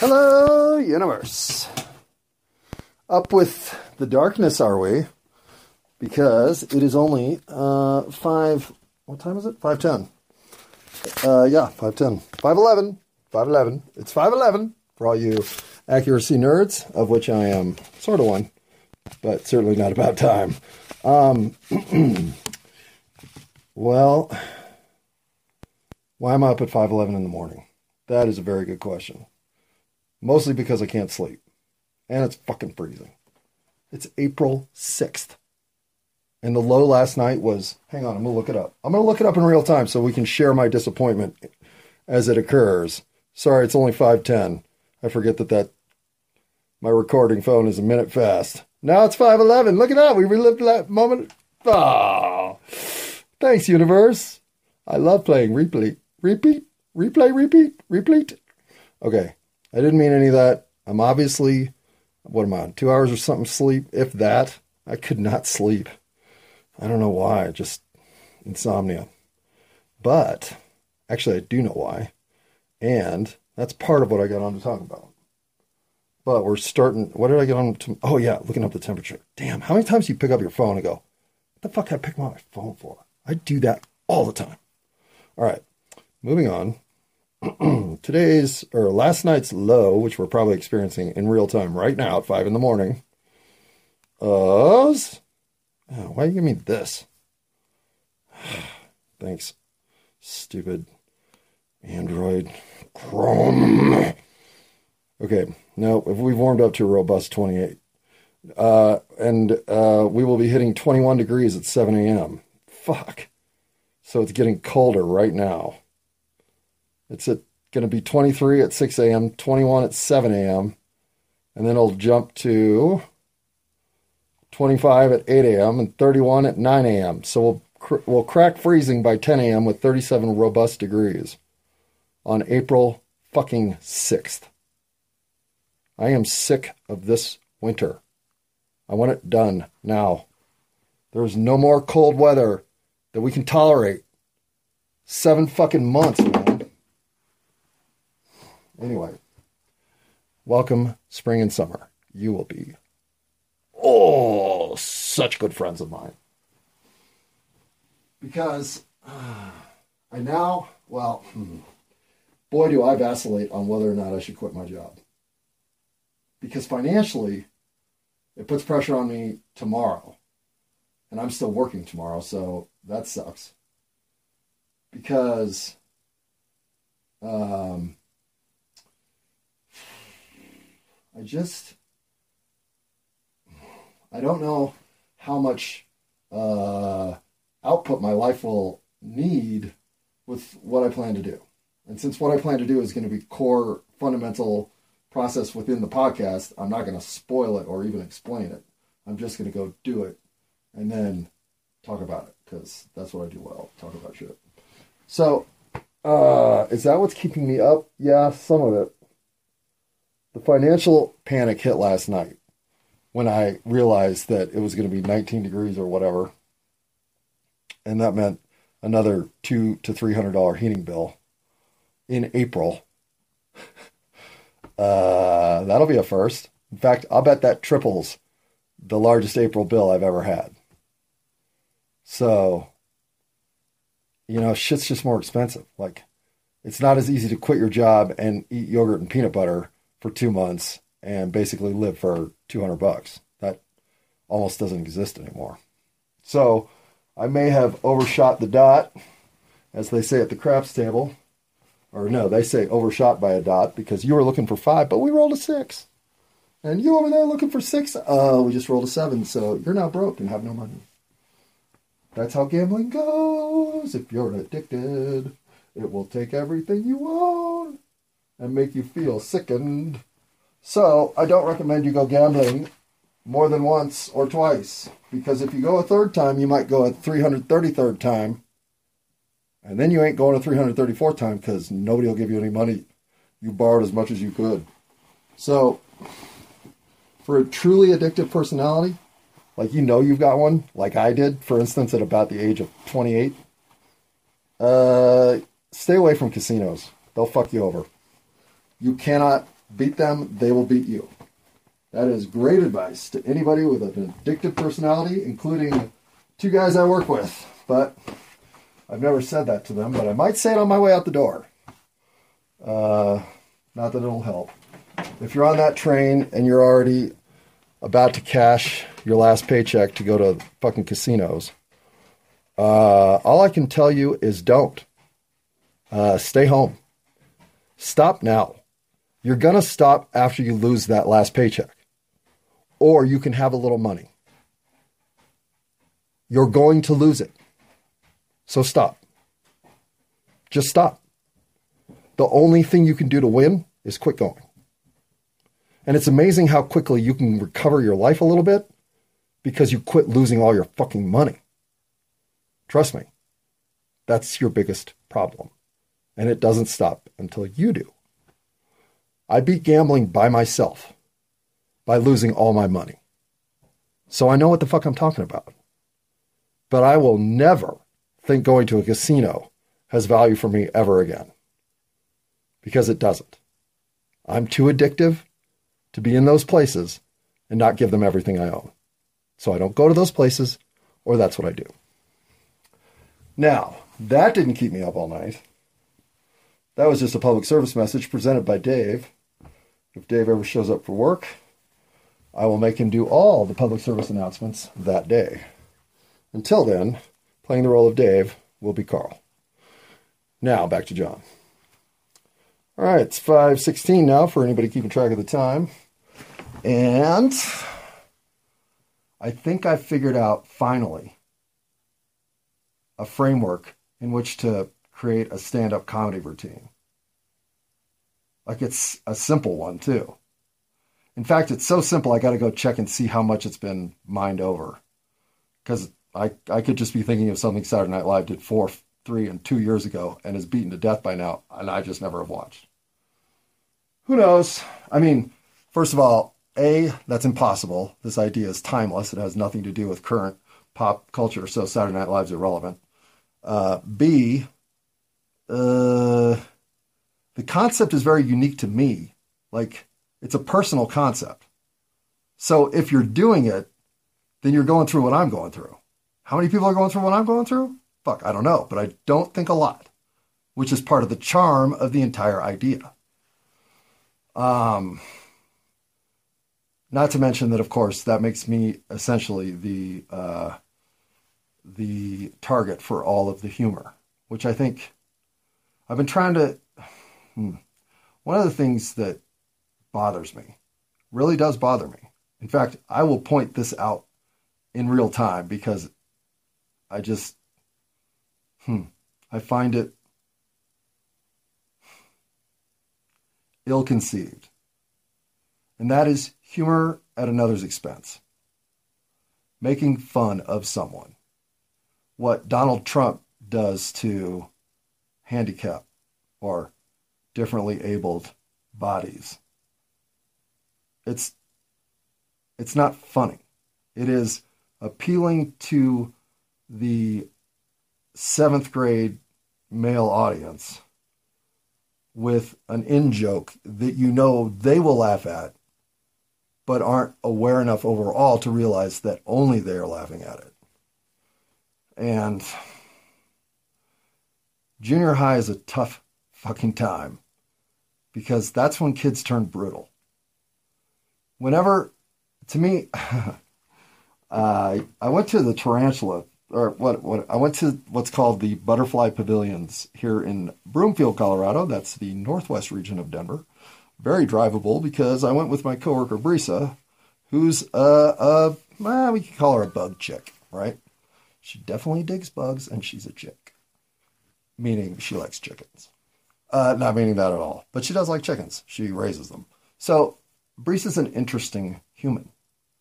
Hello, universe. Up with the darkness, are we? Because it is only uh, five. What time is it? Five ten. Uh, yeah, five ten. Five eleven. Five eleven. It's five eleven for all you accuracy nerds, of which I am sort of one, but certainly not about time. Um, well, why am I up at five eleven in the morning? That is a very good question. Mostly because I can't sleep. And it's fucking freezing. It's April 6th. And the low last night was, hang on, I'm going to look it up. I'm going to look it up in real time so we can share my disappointment as it occurs. Sorry, it's only 510. I forget that that my recording phone is a minute fast. Now it's 511. Look at that. We relived that moment. Oh, thanks, universe. I love playing repeat, repeat, replay, repeat, repeat. Okay, I didn't mean any of that. I'm obviously, what am I? Two hours or something sleep, if that. I could not sleep. I don't know why, just insomnia. But actually, I do know why. And that's part of what I got on to talk about. But we're starting. What did I get on to? Oh, yeah, looking up the temperature. Damn, how many times do you pick up your phone and go, what the fuck I pick up my phone for? I do that all the time. All right, moving on. today's or last night's low, which we're probably experiencing in real time right now at five in the morning, was oh, why you give me this? Thanks, stupid Android Chrome. Okay, now if we've warmed up to a robust 28, uh, and uh, we will be hitting 21 degrees at 7 a.m. Fuck. So it's getting colder right now. It's at, going to be 23 at 6 a.m., 21 at 7 a.m., and then it'll jump to 25 at 8 a.m. and 31 at 9 a.m. So we'll cr- we'll crack freezing by 10 a.m. with 37 robust degrees on April fucking 6th. I am sick of this winter. I want it done now. There's no more cold weather that we can tolerate. Seven fucking months. Anyway, welcome spring and summer. You will be, oh, such good friends of mine. Because uh, I now, well, hmm, boy, do I vacillate on whether or not I should quit my job. Because financially, it puts pressure on me tomorrow. And I'm still working tomorrow, so that sucks. Because um, I just I don't know how much uh, output my life will need with what I plan to do. And since what I plan to do is going to be core fundamental process within the podcast, I'm not going to spoil it or even explain it. I'm just going to go do it and then talk about it because that's what I do well talk about shit. So, uh, is that what's keeping me up? Yeah, some of it. The financial panic hit last night when I realized that it was going to be 19 degrees or whatever. And that meant another two to three hundred dollar heating bill in April. Uh, that'll be a first. In fact, I'll bet that triples the largest April bill I've ever had. So, you know, shit's just more expensive. Like, it's not as easy to quit your job and eat yogurt and peanut butter for two months and basically live for 200 bucks. That almost doesn't exist anymore. So, I may have overshot the dot, as they say at the craps table. Or no, they say overshot by a dot because you were looking for five, but we rolled a six. And you over there looking for six? Uh, we just rolled a seven, so you're now broke and have no money. That's how gambling goes. If you're addicted, it will take everything you own and make you feel sickened. So I don't recommend you go gambling more than once or twice because if you go a third time, you might go a 333rd time and then you ain't going a 334th time because nobody will give you any money. You borrowed as much as you could. So, for a truly addictive personality, like you know you've got one, like I did, for instance, at about the age of 28, uh, stay away from casinos. They'll fuck you over. You cannot Beat them, they will beat you. That is great advice to anybody with an addictive personality, including two guys I work with. But I've never said that to them, but I might say it on my way out the door. Uh, not that it'll help. If you're on that train and you're already about to cash your last paycheck to go to fucking casinos, uh, all I can tell you is don't. Uh, stay home. Stop now. You're going to stop after you lose that last paycheck. Or you can have a little money. You're going to lose it. So stop. Just stop. The only thing you can do to win is quit going. And it's amazing how quickly you can recover your life a little bit because you quit losing all your fucking money. Trust me, that's your biggest problem. And it doesn't stop until you do. I beat gambling by myself by losing all my money. So I know what the fuck I'm talking about. But I will never think going to a casino has value for me ever again. Because it doesn't. I'm too addictive to be in those places and not give them everything I own. So I don't go to those places, or that's what I do. Now, that didn't keep me up all night. That was just a public service message presented by Dave. If Dave ever shows up for work, I will make him do all the public service announcements that day. Until then, playing the role of Dave will be Carl. Now, back to John. All right, it's 5:16 now for anybody keeping track of the time. And I think I figured out finally a framework in which to create a stand-up comedy routine. Like it's a simple one too. In fact, it's so simple I got to go check and see how much it's been mined over. Cuz I I could just be thinking of something Saturday Night Live did 4 3 and 2 years ago and is beaten to death by now and I just never have watched who knows? I mean, first of all, A, that's impossible. This idea is timeless. It has nothing to do with current pop culture, so Saturday Night Live's irrelevant. Uh, B, uh, the concept is very unique to me. Like, it's a personal concept. So if you're doing it, then you're going through what I'm going through. How many people are going through what I'm going through? Fuck, I don't know, but I don't think a lot, which is part of the charm of the entire idea. Um, not to mention that, of course, that makes me essentially the uh, the target for all of the humor, which I think I've been trying to. Hmm, one of the things that bothers me, really does bother me. In fact, I will point this out in real time because I just, hmm, I find it ill conceived. And that is humor at another's expense, making fun of someone. What Donald Trump does to handicap or differently abled bodies. It's it's not funny. It is appealing to the seventh grade male audience with an in joke that you know they will laugh at, but aren't aware enough overall to realize that only they are laughing at it. And junior high is a tough fucking time because that's when kids turn brutal. Whenever, to me, uh, I went to the tarantula or what what I went to what's called the Butterfly Pavilions here in Broomfield, Colorado. That's the northwest region of Denver. Very drivable because I went with my coworker Brisa, who's a, a well, we could call her a bug chick, right? She definitely digs bugs and she's a chick, meaning she likes chickens. Uh, not meaning that at all, but she does like chickens. She raises them. So Brisa's an interesting human,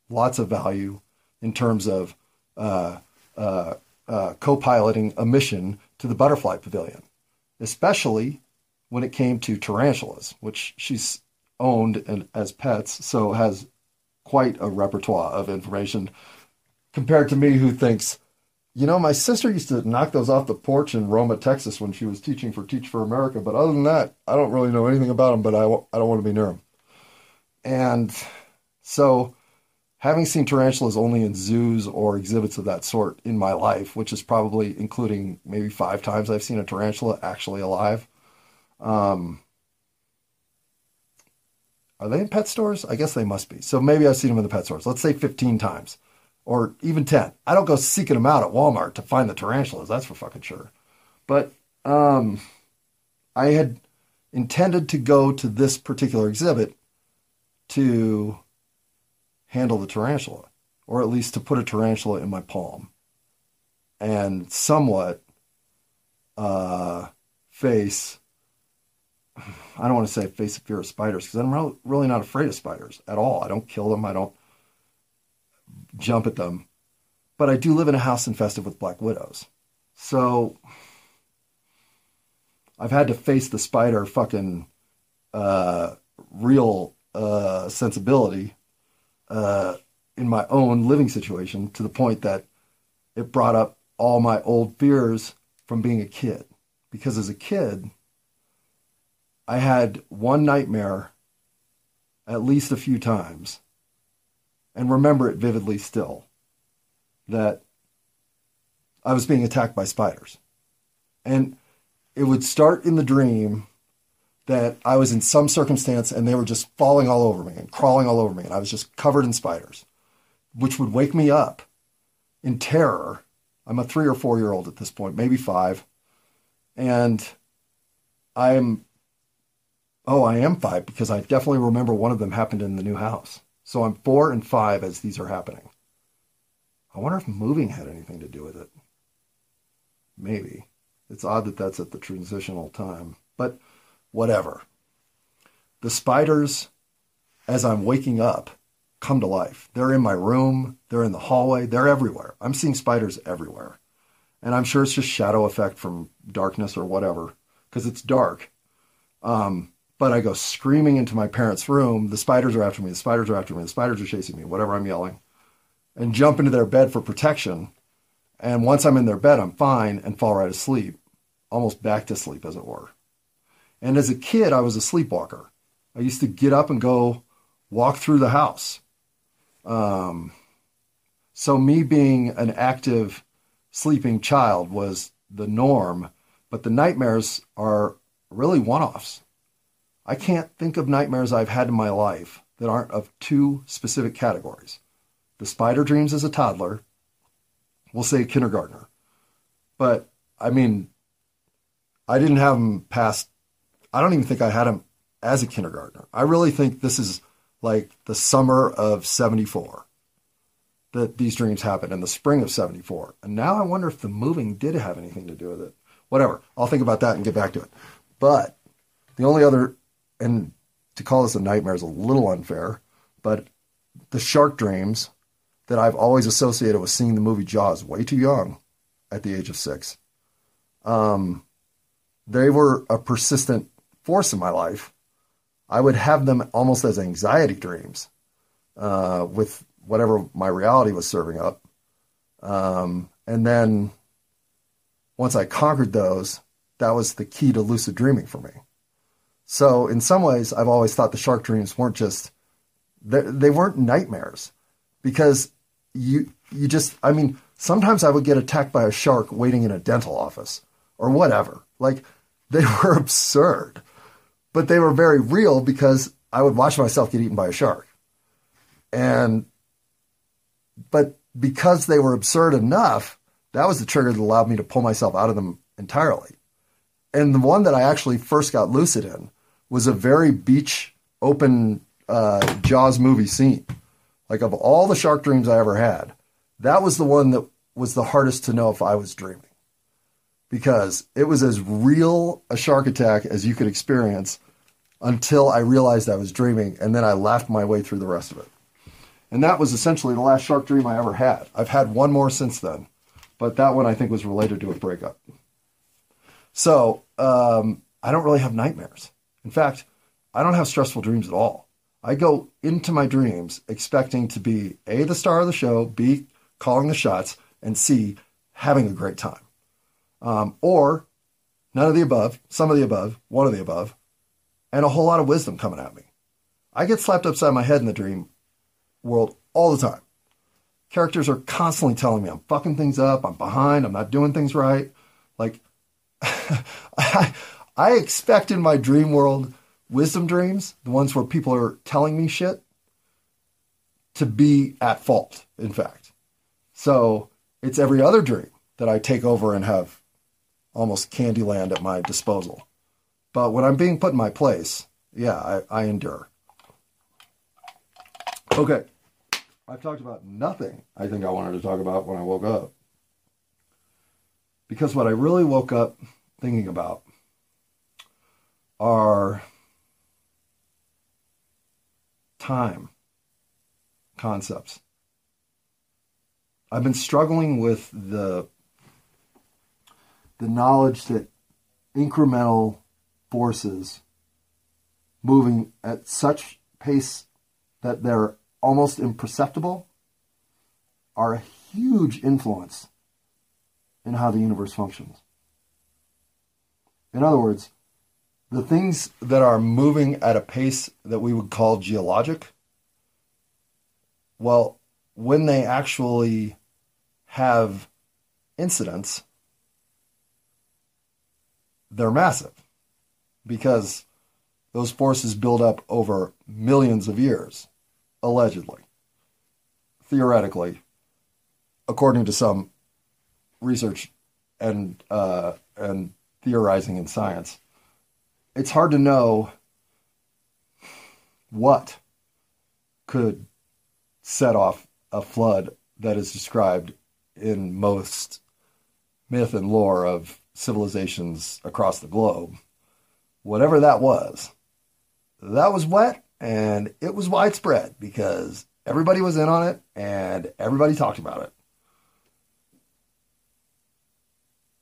lots of value in terms of. Uh, uh, uh, co-piloting a mission to the butterfly pavilion, especially when it came to tarantulas, which she's owned and, as pets, so has quite a repertoire of information compared to me, who thinks, you know, my sister used to knock those off the porch in Roma, Texas, when she was teaching for Teach for America. But other than that, I don't really know anything about them. But I, I don't want to be near them. And so, having seen tarantulas only in zoos or exhibits of that sort in my life, which is probably including maybe five times I've seen a tarantula actually alive. Um, are they in pet stores? I guess they must be. So maybe I've seen them in the pet stores. Let's say 15 times or even 10. I don't go seeking them out at Walmart to find the tarantulas. That's for fucking sure. But um, I had intended to go to this particular exhibit to handle the tarantula, or at least to put a tarantula in my palm and somewhat uh, face. I don't want to say face the fear of spiders because I'm really not afraid of spiders at all. I don't kill them. I don't jump at them. But I do live in a house infested with black widows. So I've had to face the spider fucking uh, real uh, sensibility uh, in my own living situation to the point that it brought up all my old fears from being a kid. Because as a kid, I had one nightmare at least a few times and remember it vividly still that I was being attacked by spiders. And it would start in the dream that I was in some circumstance and they were just falling all over me and crawling all over me, and I was just covered in spiders, which would wake me up in terror. I'm a three or four year old at this point, maybe five. And I'm, oh, I am five because I definitely remember one of them happened in the new house. So I'm four and five as these are happening. I wonder if moving had anything to do with it. Maybe. It's odd that that's at the transitional time, but whatever. The spiders, as I'm waking up, come to life. They're in my room, they're in the hallway, they're everywhere. I'm seeing spiders everywhere. And I'm sure it's just shadow effect from darkness or whatever, because it's dark. Um, but I go screaming into my parents' room. The spiders are after me. The spiders are after me. The spiders are chasing me. Whatever I'm yelling, and jump into their bed for protection. And once I'm in their bed, I'm fine and fall right asleep, almost back to sleep, as it were. And as a kid, I was a sleepwalker. I used to get up and go walk through the house. Um, so, me being an active sleeping child was the norm, but the nightmares are really one offs. I can't think of nightmares I've had in my life that aren't of two specific categories the spider dreams as a toddler, we'll say kindergartner. But I mean, I didn't have them past, I don't even think I had them as a kindergartner. I really think this is like the summer of 74 that these dreams happened in the spring of 74. And now I wonder if the moving did have anything to do with it. Whatever. I'll think about that and get back to it. But the only other, and to call this a nightmare is a little unfair, but the shark dreams that I've always associated with seeing the movie Jaws way too young at the age of six. Um, they were a persistent force in my life. I would have them almost as anxiety dreams uh, with whatever my reality was serving up. Um, and then once I conquered those, that was the key to lucid dreaming for me. So in some ways, I've always thought the shark dreams weren't just they, weren't nightmares because you you just I mean sometimes I would get attacked by a shark waiting in a dental office or whatever. Like they were absurd, but they were very real because I would watch myself get eaten by a shark. And but because they were absurd enough, that was the trigger that allowed me to pull myself out of them entirely. And the one that I actually first got lucid in was a very beach open uh, Jaws movie scene like of all the shark dreams I ever had, that was the one that was the hardest to know if I was dreaming. Because it was as real a shark attack as you could experience until I realized I was dreaming, and then I laughed my way through the rest of it. And that was essentially the last shark dream I ever had. I've had one more since then, but that one I think was related to a breakup. So um, I don't really have nightmares. In fact, I don't have stressful dreams at all. I go into my dreams expecting to be A, the star of the show, B, calling the shots, and C, having a great time. Um, or none of the above, some of the above, one of the above, and a whole lot of wisdom coming at me. I get slapped upside my head in the dream world all the time. Characters are constantly telling me I'm fucking things up, I'm behind, I'm not doing things right. Like, I, I expect in my dream world, wisdom dreams, the ones where people are telling me shit, to be at fault, in fact. So it's every other dream that I take over and have almost Candyland at my disposal. But when I'm being put in my place, yeah, I, I endure. Okay. I've talked about nothing I think I wanted to talk about when I woke up. Because what I really woke up thinking about are time concepts. I've been struggling with the the knowledge that incremental forces moving at such pace that they're almost imperceptible are a huge influence in how the universe functions. In other words, the things that are moving at a pace that we would call geologic, well, when they actually have incidents, they're massive because those forces build up over millions of years, allegedly, theoretically, according to some research and uh, and theorizing in science. It's hard to know what could set off a flood that is described in most myth and lore of civilizations across the globe. Whatever that was, that was wet and it was widespread because everybody was in on it and everybody talked about it.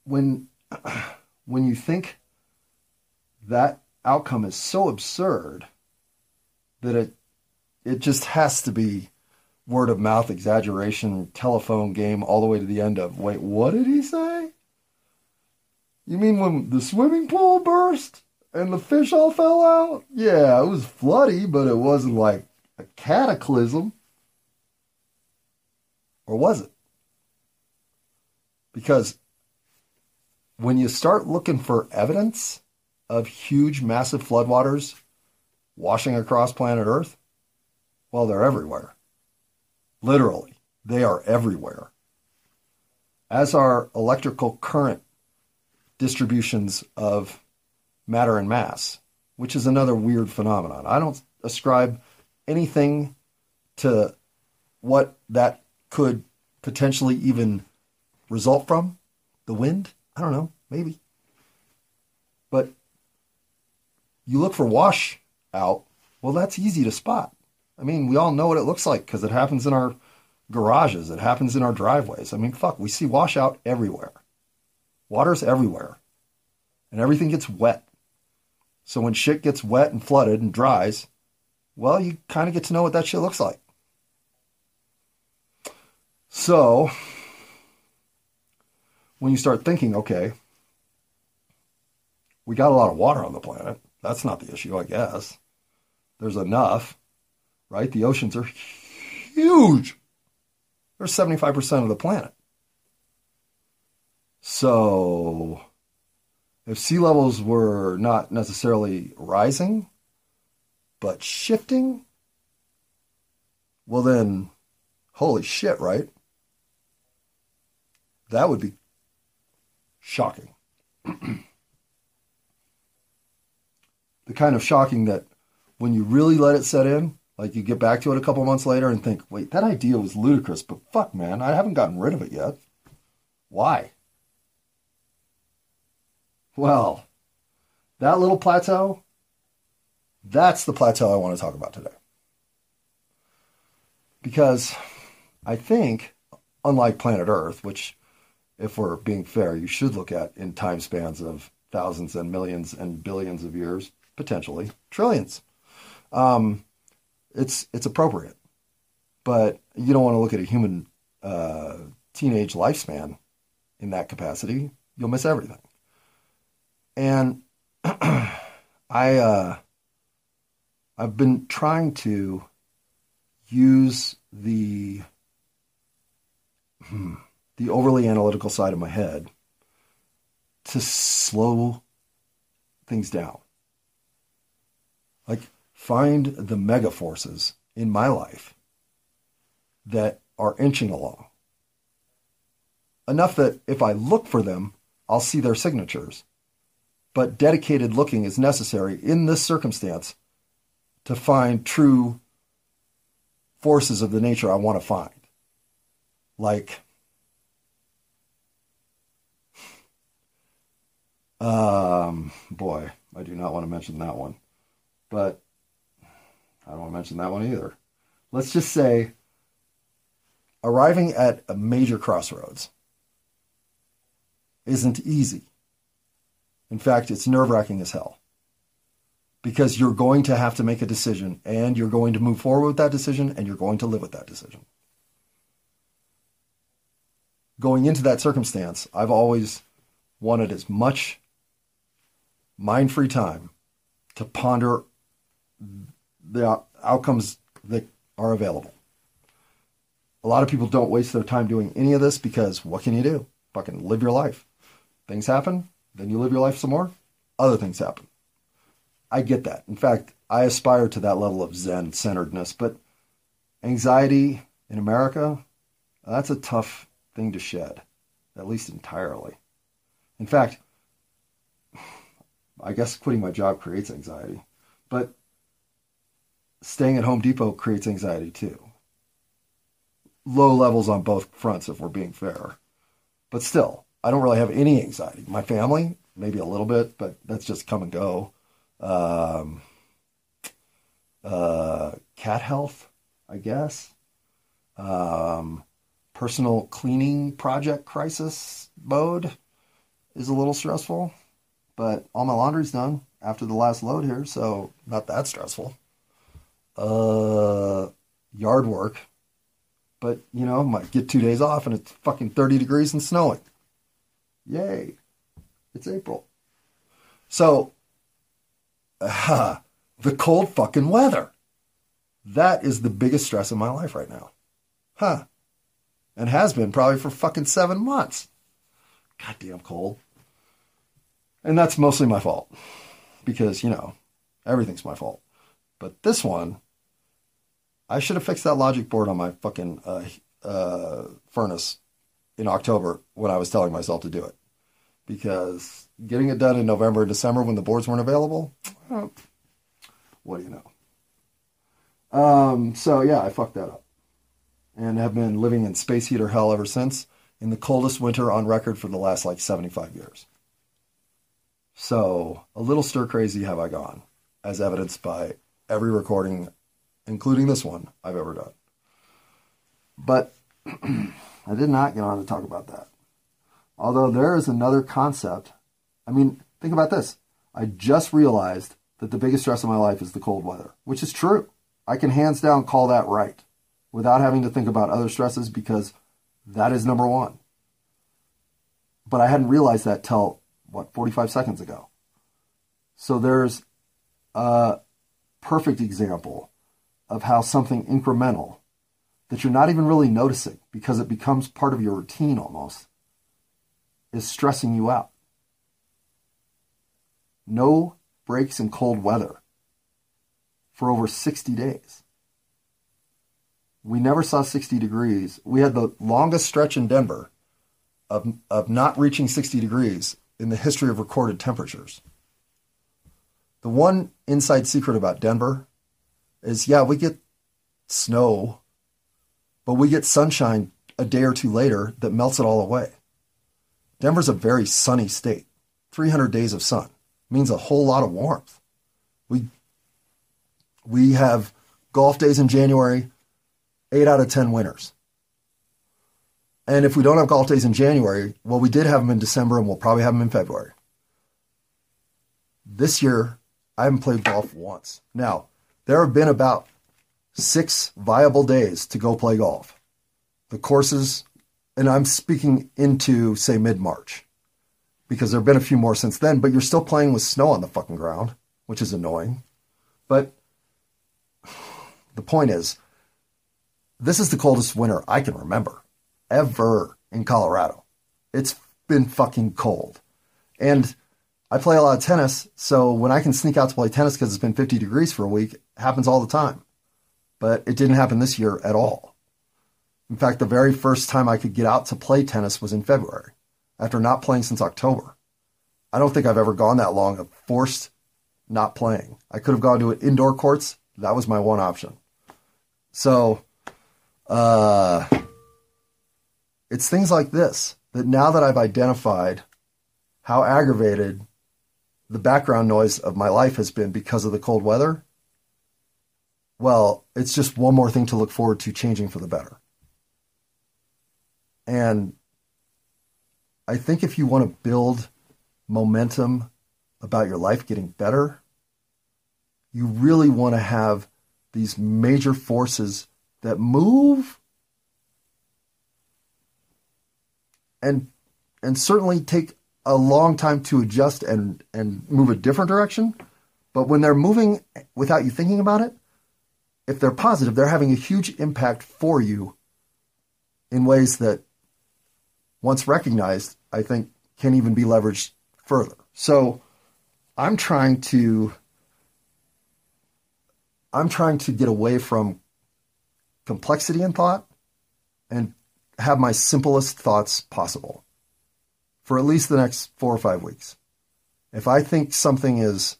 When when you think that outcome is so absurd that it it just has to be word of mouth exaggeration telephone game all the way to the end of wait what did he say? You mean when the swimming pool burst and the fish all fell out? Yeah it was floody but it wasn't like a cataclysm. Or was it? Because when you start looking for evidence of huge massive floodwaters washing across planet earth well they're everywhere Literally, they are everywhere. As are electrical current distributions of matter and mass, which is another weird phenomenon. I don't ascribe anything to what that could potentially even result from. The wind? I don't know, maybe. But you look for wash out, well, that's easy to spot. I mean, we all know what it looks like because it happens in our garages, it happens in our driveways. I mean, fuck, we see washout everywhere. Water's everywhere. And everything gets wet. So when shit gets wet and flooded and dries, well, you kind of get to know what that shit looks like. So when you start thinking, okay, we got a lot of water on the planet. That's not the issue, I guess. There's enough right? The oceans are huge. They're 75% of the planet. So, if sea levels were not necessarily rising, but shifting, well, then, holy shit, right? That would be shocking. the kind of shocking that when you really let it set in, like you get back to it a couple months later and think, wait, that idea was ludicrous, but fuck, man, I haven't gotten rid of it yet. Why? Well, that little plateau, that's the plateau I want to talk about today. Because I think, unlike planet Earth, which, if we're being fair, you should look at in time spans of thousands and millions and billions of years, potentially trillions. Um, it's it's appropriate. But you don't want to look at a human uh, teenage lifespan in that capacity. You'll miss everything. And I uh, I've been trying to use the hmm, the overly analytical side of my head to slow things down. Like find the mega forces in my life that are inching along. Enough that if I look for them, I'll see their signatures. But dedicated looking is necessary in this circumstance to find true forces of the nature I want to find. Like, um, boy, I do not want to mention that one. But I don't want to mention that one either. Let's just say arriving at a major crossroads isn't easy. In fact, it's nerve wracking as hell because you're going to have to make a decision and you're going to move forward with that decision and you're going to live with that decision. Going into that circumstance, I've always wanted as much mind free time to ponder the outcomes that are available. A lot of people don't waste their time doing any of this because what can you do? Fucking live your life. Things happen, then you live your life some more, other things happen. I get that. In fact, I aspire to that level of Zen centeredness, but anxiety in America, that's a tough thing to shed, at least entirely. In fact, I guess quitting my job creates anxiety, but staying at Home Depot creates anxiety too. Low levels on both fronts, if we're being fair. But still, I don't really have any anxiety. My family, maybe a little bit, but that's just come and go. Um, uh, cat health, I guess. Um, personal cleaning project crisis mode is a little stressful, but all my laundry's done after the last load here, so not that stressful uh, yard work. But, you know, I might get two days off and it's fucking 30 degrees and snowing. Yay. It's April. So, uh, the cold fucking weather. That is the biggest stress in my life right now. Huh. And has been probably for fucking seven months. Goddamn cold. And that's mostly my fault. Because, you know, everything's my fault. But this one, I should have fixed that logic board on my fucking uh, uh, furnace in October when I was telling myself to do it. Because getting it done in November and December when the boards weren't available, what do you know? Um, so yeah, I fucked that up. And have been living in space heater hell ever since in the coldest winter on record for the last like 75 years. So a little stir crazy have I gone, as evidenced by every recording including this one I've ever done. But I did not get on to talk about that. Although there is another concept. I mean, think about this. I just realized that the biggest stress of my life is the cold weather, which is true. I can hands down call that right without having to think about other stresses because that is number one. But I hadn't realized that till, what, 45 seconds ago. So there's a perfect example of how something incremental that you're not even really noticing because it becomes part of your routine almost is stressing you out. No breaks in cold weather for over 60 days. We never saw 60 degrees. We had the longest stretch in Denver of, of not reaching 60 degrees in the history of recorded temperatures. The one inside secret about Denver is yeah, we get snow, but we get sunshine a day or two later that melts it all away. Denver's a very sunny state. 300 days of sun means a whole lot of warmth. We we have golf days in January, 8 out of 10 winters. And if we don't have golf days in January, well, we did have them in December and we'll probably have them in February. This year, I haven't played golf once. Now, there have been about six viable days to go play golf. The courses, and I'm speaking into, say, mid March, because there have been a few more since then, but you're still playing with snow on the fucking ground, which is annoying. But the point is, this is the coldest winter I can remember ever in Colorado. It's been fucking cold. And I play a lot of tennis, so when I can sneak out to play tennis because it's been 50 degrees for a week, happens all the time. But it didn't happen this year at all. In fact, the very first time I could get out to play tennis was in February, after not playing since October. I don't think I've ever gone that long of forced not playing. I could have gone to indoor courts. That was my one option. So, uh, it's things like this that now that I've identified how aggravated the background noise of my life has been because of the cold weather, well, it's just one more thing to look forward to changing for the better. And I think if you want to build momentum about your life getting better, you really want to have these major forces that move and and certainly take a long time to adjust and and move a different direction. But when they're moving without you thinking about it, if they're positive, they're having a huge impact for you in ways that once recognized, I think can even be leveraged further. So I'm trying to I'm trying to get away from complexity in thought and have my simplest thoughts possible for at least the next four or five weeks. If I think something is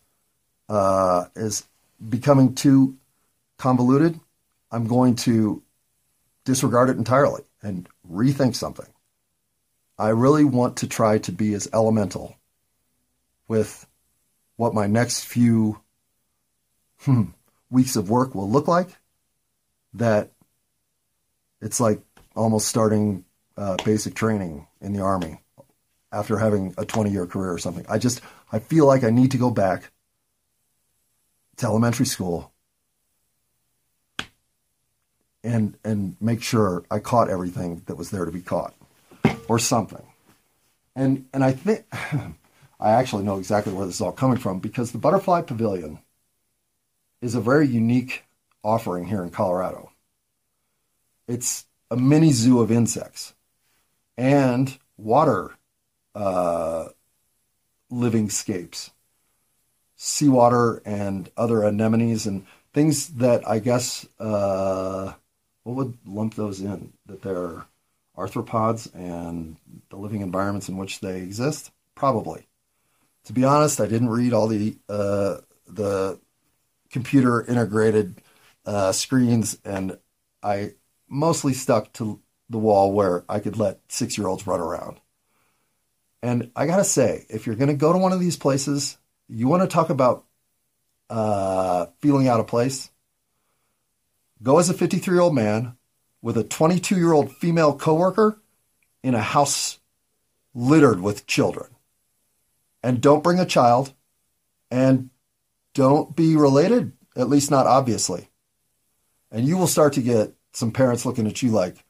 uh, is becoming too convoluted, I'm going to disregard it entirely and rethink something. I really want to try to be as elemental with what my next few hmm, weeks of work will look like that it's like almost starting uh, basic training in the army after having a 20 year career or something. I just, I feel like I need to go back to elementary school and, and make sure I caught everything that was there to be caught or something. And, and I think, I actually know exactly where this is all coming from because the Butterfly Pavilion is a very unique offering here in Colorado. It's a mini zoo of insects and water uh, living scapes, seawater and other anemones and things that I guess uh, what would lump those in? That they're arthropods and the living environments in which they exist? Probably. To be honest, I didn't read all the uh, the computer integrated uh, screens, and I mostly stuck to the wall where I could let six year olds run around. And I gotta say, if you're gonna go to one of these places, you want to talk about uh, feeling out of place. Go as a 53 year old man with a 22 year old female coworker in a house littered with children. And don't bring a child and don't be related, at least not obviously. And you will start to get some parents looking at you like,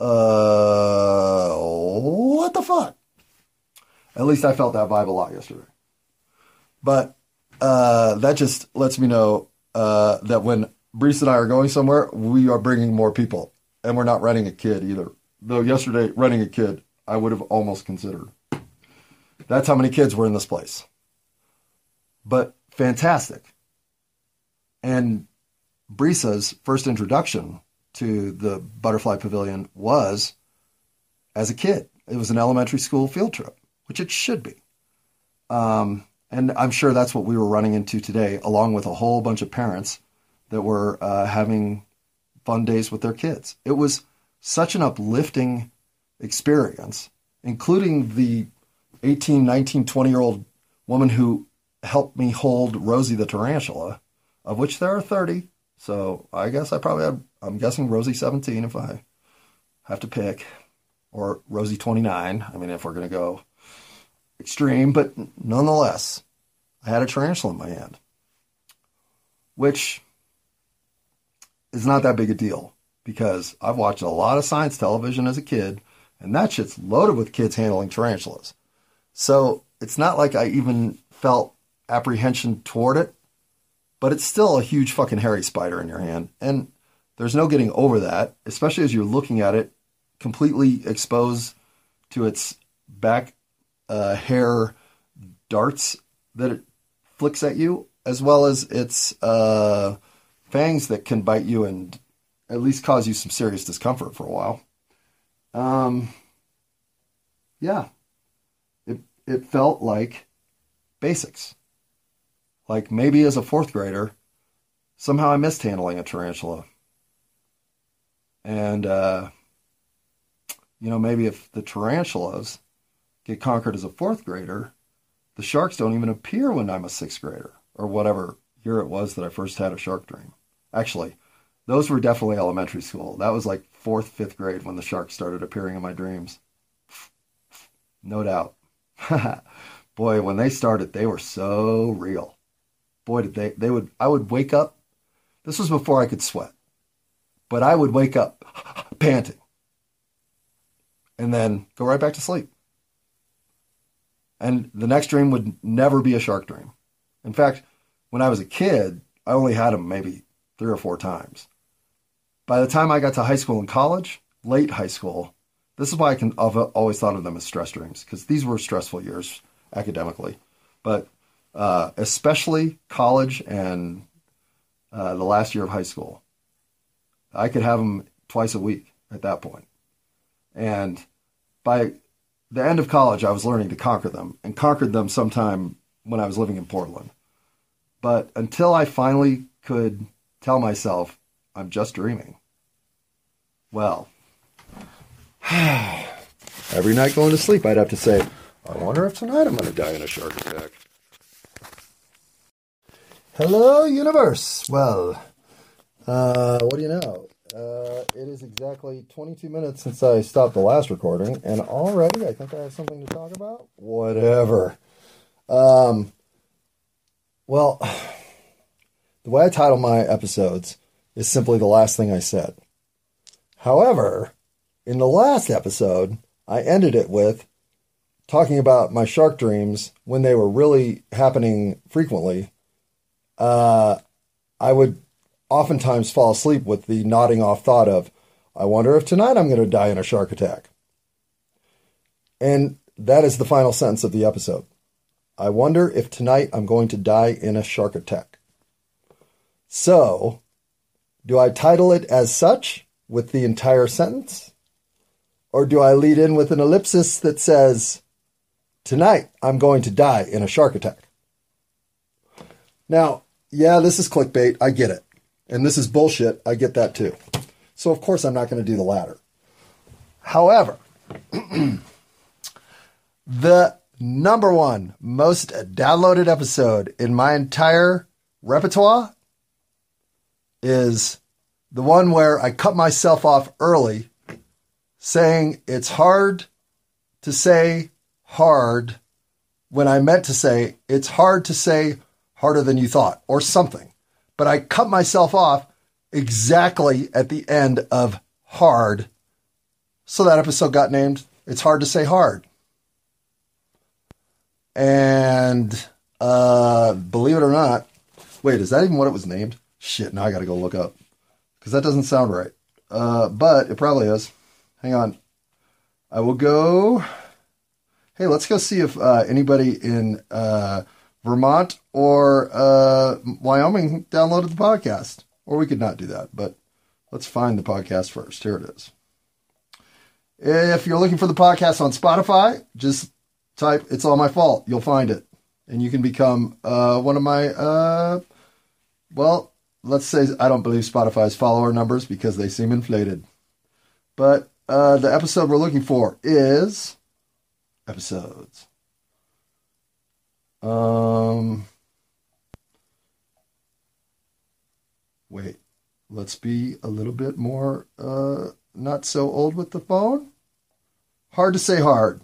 uh, what the fuck? At least I felt that vibe a lot yesterday. But uh, that just lets me know uh, that when Brees and I are going somewhere, we are bringing more people and we're not renting a kid either. Though yesterday, renting a kid, I would have almost considered. That's how many kids were in this place. But fantastic. And Brisa's first introduction to the Butterfly Pavilion was as a kid. It was an elementary school field trip, which it should be. Um, and I'm sure that's what we were running into today, along with a whole bunch of parents that were uh, having fun days with their kids. It was such an uplifting experience, including the 18, 19, 20 year old woman who helped me hold Rosie the tarantula, of which there are 30. So I guess I probably have, I'm guessing Rosie 17 if I have to pick, or Rosie 29. I mean, if we're going to go extreme, but nonetheless, I had a tarantula in my hand, which is not that big a deal because I've watched a lot of science television as a kid, and that shit's loaded with kids handling tarantulas. So it's not like I even felt apprehension toward it. but it's still a huge fucking hairy spider in your hand. And there's no getting over that, especially as you're looking at it completely exposed to its back uh, hair darts that it flicks at you, as well as its uh, fangs that can bite you and at least cause you some serious discomfort for a while. Um, yeah, it it felt like basics. Like maybe as a fourth grader, somehow I missed handling a tarantula. And, uh, you know, maybe if the tarantulas get conquered as a fourth grader, the sharks don't even appear when I'm a sixth grader or whatever year it was that I first had a shark dream. Actually, those were definitely elementary school. That was like fourth, fifth grade when the sharks started appearing in my dreams. No doubt. Boy, when they started, they were so real boy, did they, they would, I would wake up. This was before I could sweat, but I would wake up panting and then go right back to sleep. And the next dream would never be a shark dream. In fact, when I was a kid, I only had them maybe three or four times. By the time I got to high school and college, late high school, this is why I can I've always thought of them as stress dreams because these were stressful years academically. But uh, especially college and uh, the last year of high school. I could have them twice a week at that point. And by the end of college, I was learning to conquer them and conquered them sometime when I was living in Portland. But until I finally could tell myself, I'm just dreaming, well, every night going to sleep, I'd have to say, I wonder if tonight I'm going to die in a shark attack. Hello, universe. Well, uh, what do you know? Uh, it is exactly 22 minutes since I stopped the last recording, and already I think I have something to talk about. Whatever. Um, well, the way I title my episodes is simply the last thing I said. However, in the last episode, I ended it with talking about my shark dreams when they were really happening frequently uh, I would oftentimes fall asleep with the nodding off thought of, I wonder if tonight I'm going to die in a shark attack. And that is the final sentence of the episode. I wonder if tonight I'm going to die in a shark attack. So, do I title it as such with the entire sentence? Or do I lead in with an ellipsis that says, Tonight I'm going to die in a shark attack? Now, yeah, this is clickbait. I get it. And this is bullshit. I get that too. So, of course, I'm not going to do the latter. However, the number one most downloaded episode in my entire repertoire is the one where I cut myself off early saying it's hard to say hard when I meant to say it's hard to say harder than you thought, or something. But I cut myself off exactly at the end of hard. So that episode got named It's Hard to Say Hard. And uh, believe it or not, wait, is that even what it was named? Shit, now I got to go look up because that doesn't sound right. Uh, but it probably is. Hang on. I will go. Hey, let's go see if uh, anybody in uh, Vermont or uh, Wyoming downloaded the podcast. Or we could not do that, but let's find the podcast first. Here it is. If you're looking for the podcast on Spotify, just type "It's All My Fault." You'll find it, and you can become uh, one of my. Uh, well, let's say I don't believe Spotify's follower numbers because they seem inflated. But uh, the episode we're looking for is episodes. Um, wait, let's be a little bit more uh, not so old with the phone. Hard to say hard.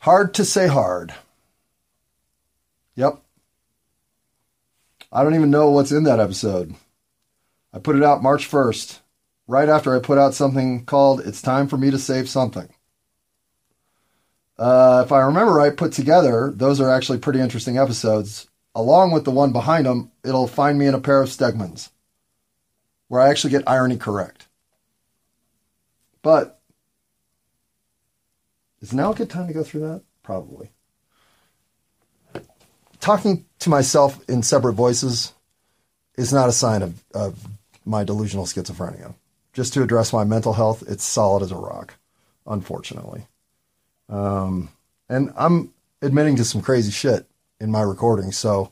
Hard to say hard. Yep. I don't even know what's in that episode. I put it out March 1st, right after I put out something called It's Time for Me to Save Something. Uh, if I remember right, put together, those are actually pretty interesting episodes. along with the one behind them, it'll find me in a pair of Stegmans where I actually get irony correct. But is now a good time to go through that? Probably. Talking to myself in separate voices is not a sign of, of my delusional schizophrenia. Just to address my mental health, it's solid as a rock, unfortunately. Um, and I'm admitting to some crazy shit in my recording, so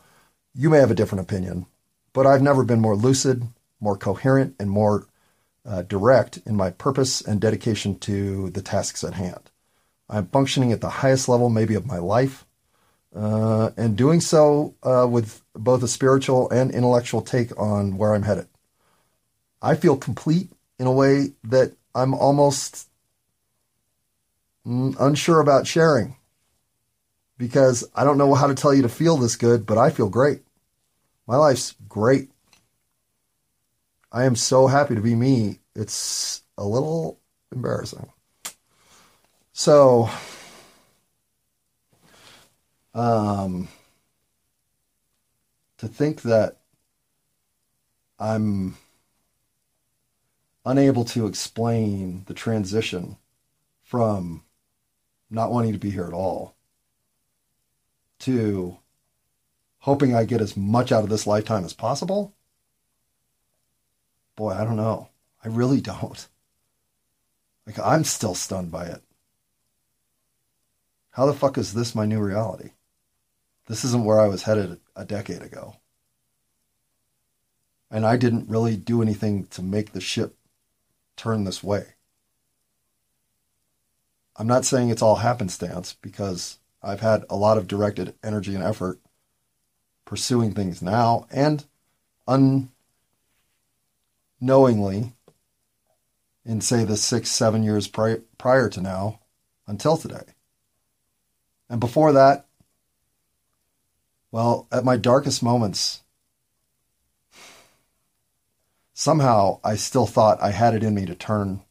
you may have a different opinion, but I've never been more lucid, more coherent, and more uh, direct in my purpose and dedication to the tasks at hand. I'm functioning at the highest level, maybe, of my life, uh, and doing so uh, with both a spiritual and intellectual take on where I'm headed. I feel complete in a way that I'm almost mm, unsure about sharing because I don't know how to tell you to feel this good, but I feel great. My life's great. I am so happy to be me. It's a little embarrassing. So, um, to think that I'm unable to explain the transition from not wanting to be here at all to hoping I get as much out of this lifetime as possible? Boy, I don't know. I really don't. Like, I'm still stunned by it. How the fuck is this my new reality? This isn't where I was headed a decade ago. And I didn't really do anything to make the ship turn this way. I'm not saying it's all happenstance because I've had a lot of directed energy and effort pursuing things now and unknowingly in, say, the six, seven years pri- prior to now until today. And before that, well, at my darkest moments, somehow I still thought I had it in me to turn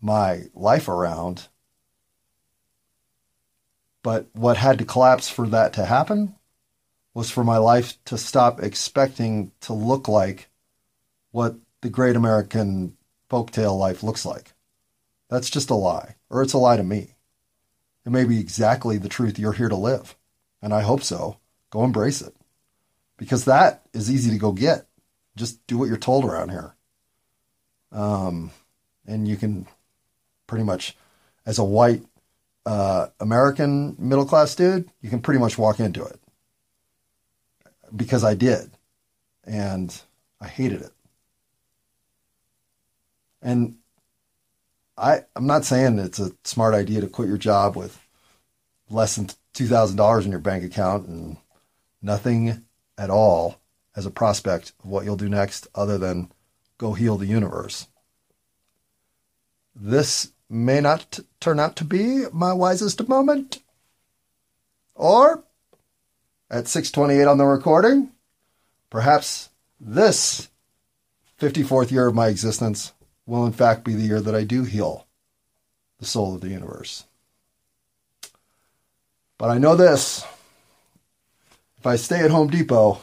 my life around but what had to collapse for that to happen was for my life to stop expecting to look like what the great American folktale life looks like. That's just a lie, or it's a lie to me. It may be exactly the truth you're here to live, and I hope so. Go embrace it. Because that is easy to go get. Just do what you're told around here. Um, and you can pretty much, as a white uh, American middle class dude, you can pretty much walk into it because I did, and I hated it. And I, I'm not saying it's a smart idea to quit your job with less than two thousand dollars in your bank account and nothing at all as a prospect of what you'll do next, other than go heal the universe. This may not t- turn out to be my wisest moment. Or, at 628 on the recording, perhaps this 54th year of my existence will in fact be the year that I do heal the soul of the universe. But I know this if I stay at Home Depot,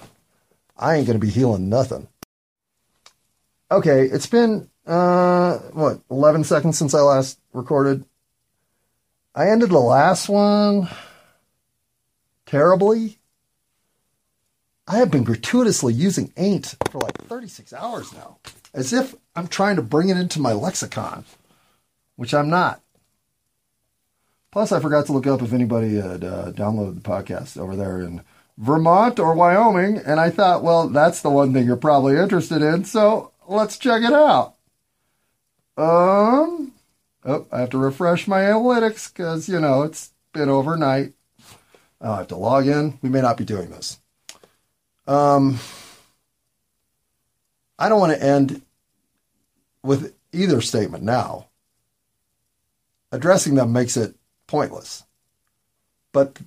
I ain't going to be healing nothing. Okay, it's been uh, what, 11 seconds since I last recorded. I ended the last one terribly. I have been gratuitously using ain't for like 36 hours now, as if I'm trying to bring it into my lexicon, which I'm not. Plus, I forgot to look up if anybody had uh, downloaded the podcast over there in Vermont or Wyoming, and I thought, well, that's the one thing you're probably interested in, so let's check it out. Um, oh, I have to refresh my analytics because, you know, it's been overnight. I have to log in. We may not be doing this. Um, I don't want to end with either statement now. Addressing them makes it pointless. But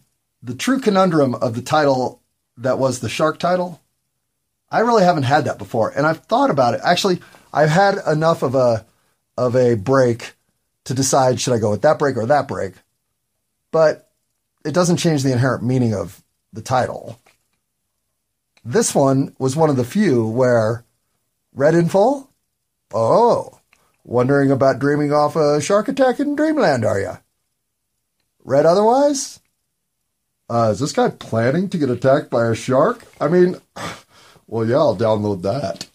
the true conundrum of the title that was the shark title, I really haven't had that before. And I've thought about it. Actually, I've had enough of a of a break to decide should I go with that break or that break. But it doesn't change the inherent meaning of the title. this one was one of the few where read in full. Oh, wondering about dreaming off a shark attack in dreamland, are you? Read otherwise? Uh, is this guy planning to get attacked by a shark? I mean, well, yeah, I'll download that.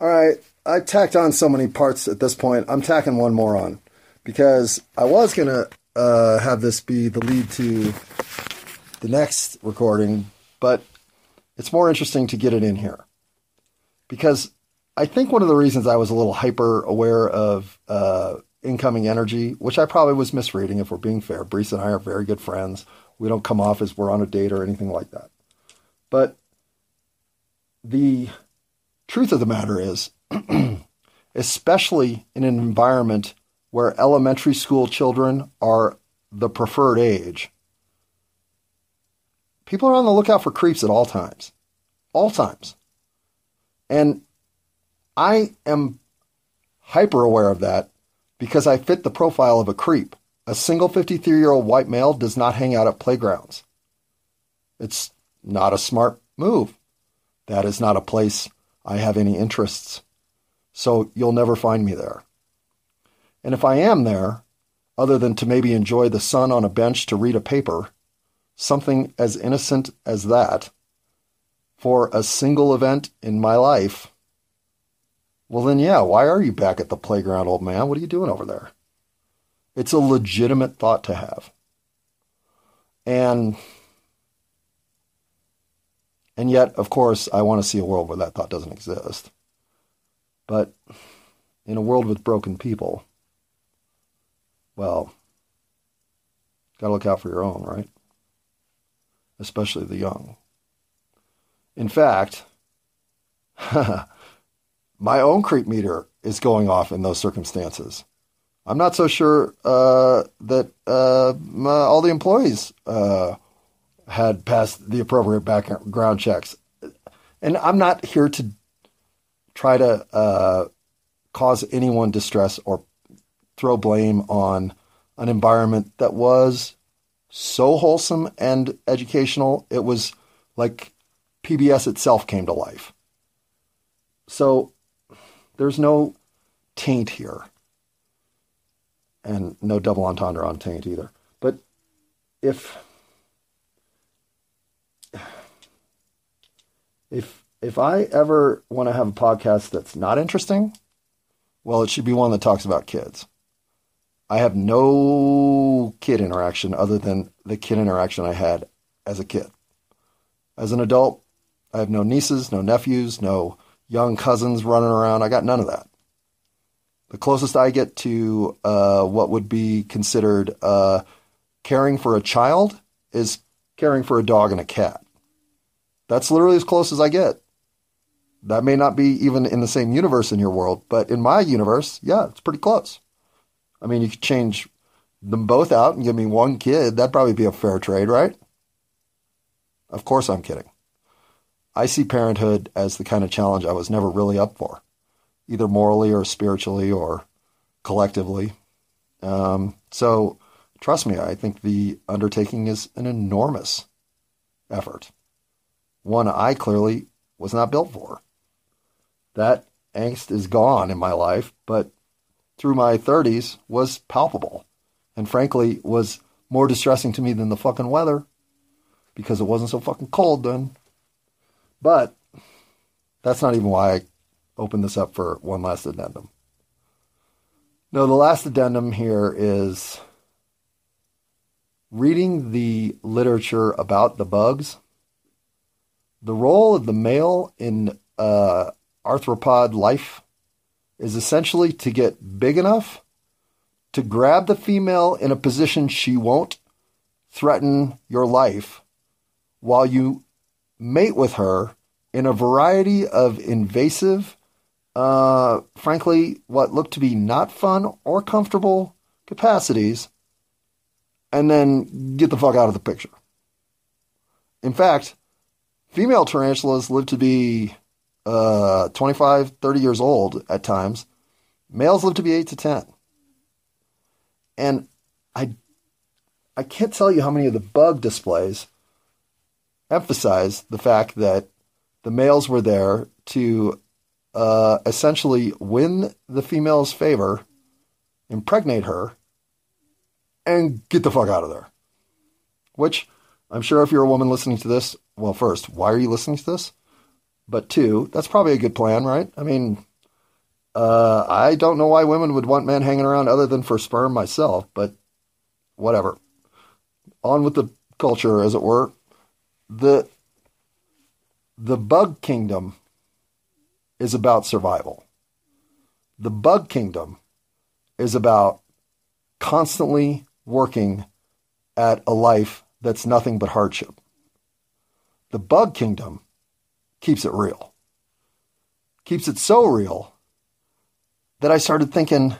All right, I tacked on so many parts at this point. I'm tacking one more on because I was gonna uh, have this be the lead to the next recording, but it's more interesting to get it in here because I think one of the reasons I was a little hyper aware of uh, incoming energy, which I probably was misreading if we're being fair. Brees and I are very good friends. We don't come off as we're on a date or anything like that. But the truth of the matter is, especially in an environment where elementary school children are the preferred age, people are on the lookout for creeps at all times. All times. And I am hyper aware of that because I fit the profile of a creep. A single 53 year old white male does not hang out at playgrounds. It's not a smart move. That is not a place I have any interests. So you'll never find me there. And if I am there, other than to maybe enjoy the sun on a bench to read a paper, something as innocent as that, for a single event in my life, well, then, yeah, why are you back at the playground, old man? What are you doing over there? It's a legitimate thought to have. And and yet, of course, I want to see a world where that thought doesn't exist. But in a world with broken people, well, got to look out for your own, right? Especially the young. In fact, my own creep meter is going off in those circumstances. I'm not so sure uh, that uh, my, all the employees uh, had passed the appropriate background checks. And I'm not here to try to uh, cause anyone distress or throw blame on an environment that was so wholesome and educational. It was like PBS itself came to life. So there's no taint here. And no double entendre on taint either. But if if if I ever want to have a podcast that's not interesting, well, it should be one that talks about kids. I have no kid interaction other than the kid interaction I had as a kid. As an adult, I have no nieces, no nephews, no young cousins running around. I got none of that. The closest I get to uh, what would be considered uh, caring for a child is caring for a dog and a cat. That's literally as close as I get. That may not be even in the same universe in your world, but in my universe, yeah, it's pretty close. I mean, you could change them both out and give me one kid. That'd probably be a fair trade, right? Of course, I'm kidding. I see parenthood as the kind of challenge I was never really up for, either morally or spiritually or collectively. Um, so, trust me, I think the undertaking is an enormous effort one I clearly was not built for. That angst is gone in my life, but through my 30s was palpable and frankly was more distressing to me than the fucking weather because it wasn't so fucking cold then. But that's not even why I opened this up for one last addendum. No, the last addendum here is reading the literature about the bugs the role of the male in uh, arthropod life is essentially to get big enough to grab the female in a position she won't threaten your life while you mate with her in a variety of invasive, uh, frankly, what looked to be not fun or comfortable capacities, and then get the fuck out of the picture. In fact, Female tarantulas live to be uh, 25, 30 years old at times. Males live to be 8 to 10. And I, I can't tell you how many of the bug displays emphasize the fact that the males were there to uh, essentially win the female's favor, impregnate her, and get the fuck out of there. Which I'm sure if you're a woman listening to this, well, first, why are you listening to this? But two, that's probably a good plan, right? I mean, uh, I don't know why women would want men hanging around other than for sperm myself, but whatever. On with the culture, as it were. The the bug kingdom is about survival. The bug kingdom is about constantly working at a life that's nothing but hardship. The bug kingdom keeps it real. Keeps it so real that I started thinking,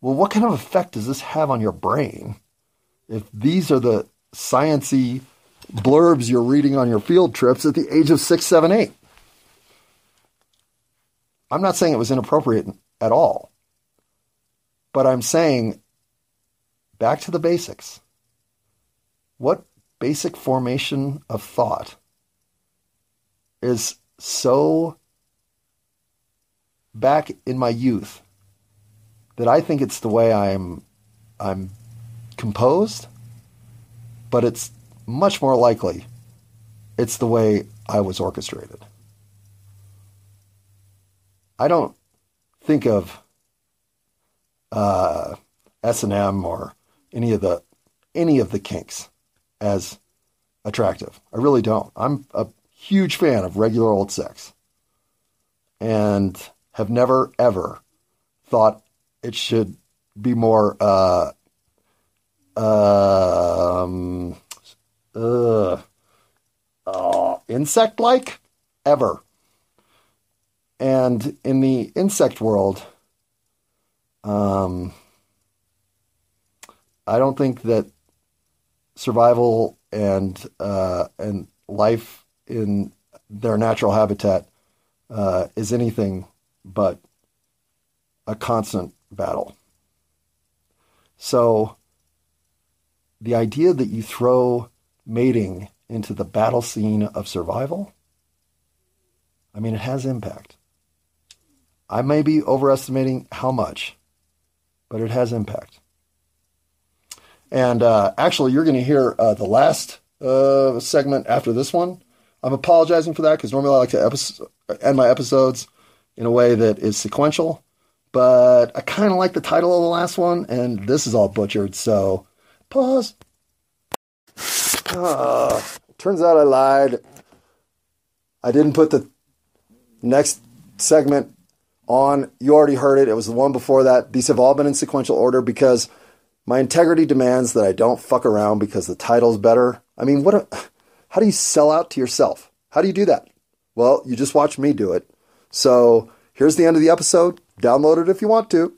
well, what kind of effect does this have on your brain if these are the sciency blurbs you're reading on your field trips at the age of six, seven, eight? I'm not saying it was inappropriate at all, but I'm saying back to the basics. What basic formation of thought is so back in my youth that I think it's the way I'm I'm composed, but it's much more likely it's the way I was orchestrated. I don't think of uh, S and M or any of the any of the kinks as attractive. I really don't. I'm a huge fan of regular old sex, and have never ever thought it should be more uh, um, uh, uh, insect like ever. And in the insect world, um, I don't think that survival and uh, and life in their natural habitat uh, is anything but a constant battle. So the idea that you throw mating into the battle scene of survival, I mean, it has impact. I may be overestimating how much, but it has impact. And uh, actually, you're going to hear uh, the last uh, segment after this one. I'm apologizing for that because normally I like to episode, end my episodes in a way that is sequential, but I kind of like the title of the last one, and this is all butchered. So, pause. Uh, turns out I lied. I didn't put the next segment on. You already heard it. It was the one before that. These have all been in sequential order because my integrity demands that I don't fuck around because the title's better. I mean, what? A, how do you sell out to yourself? How do you do that? Well, you just watch me do it. So here's the end of the episode. Download it if you want to.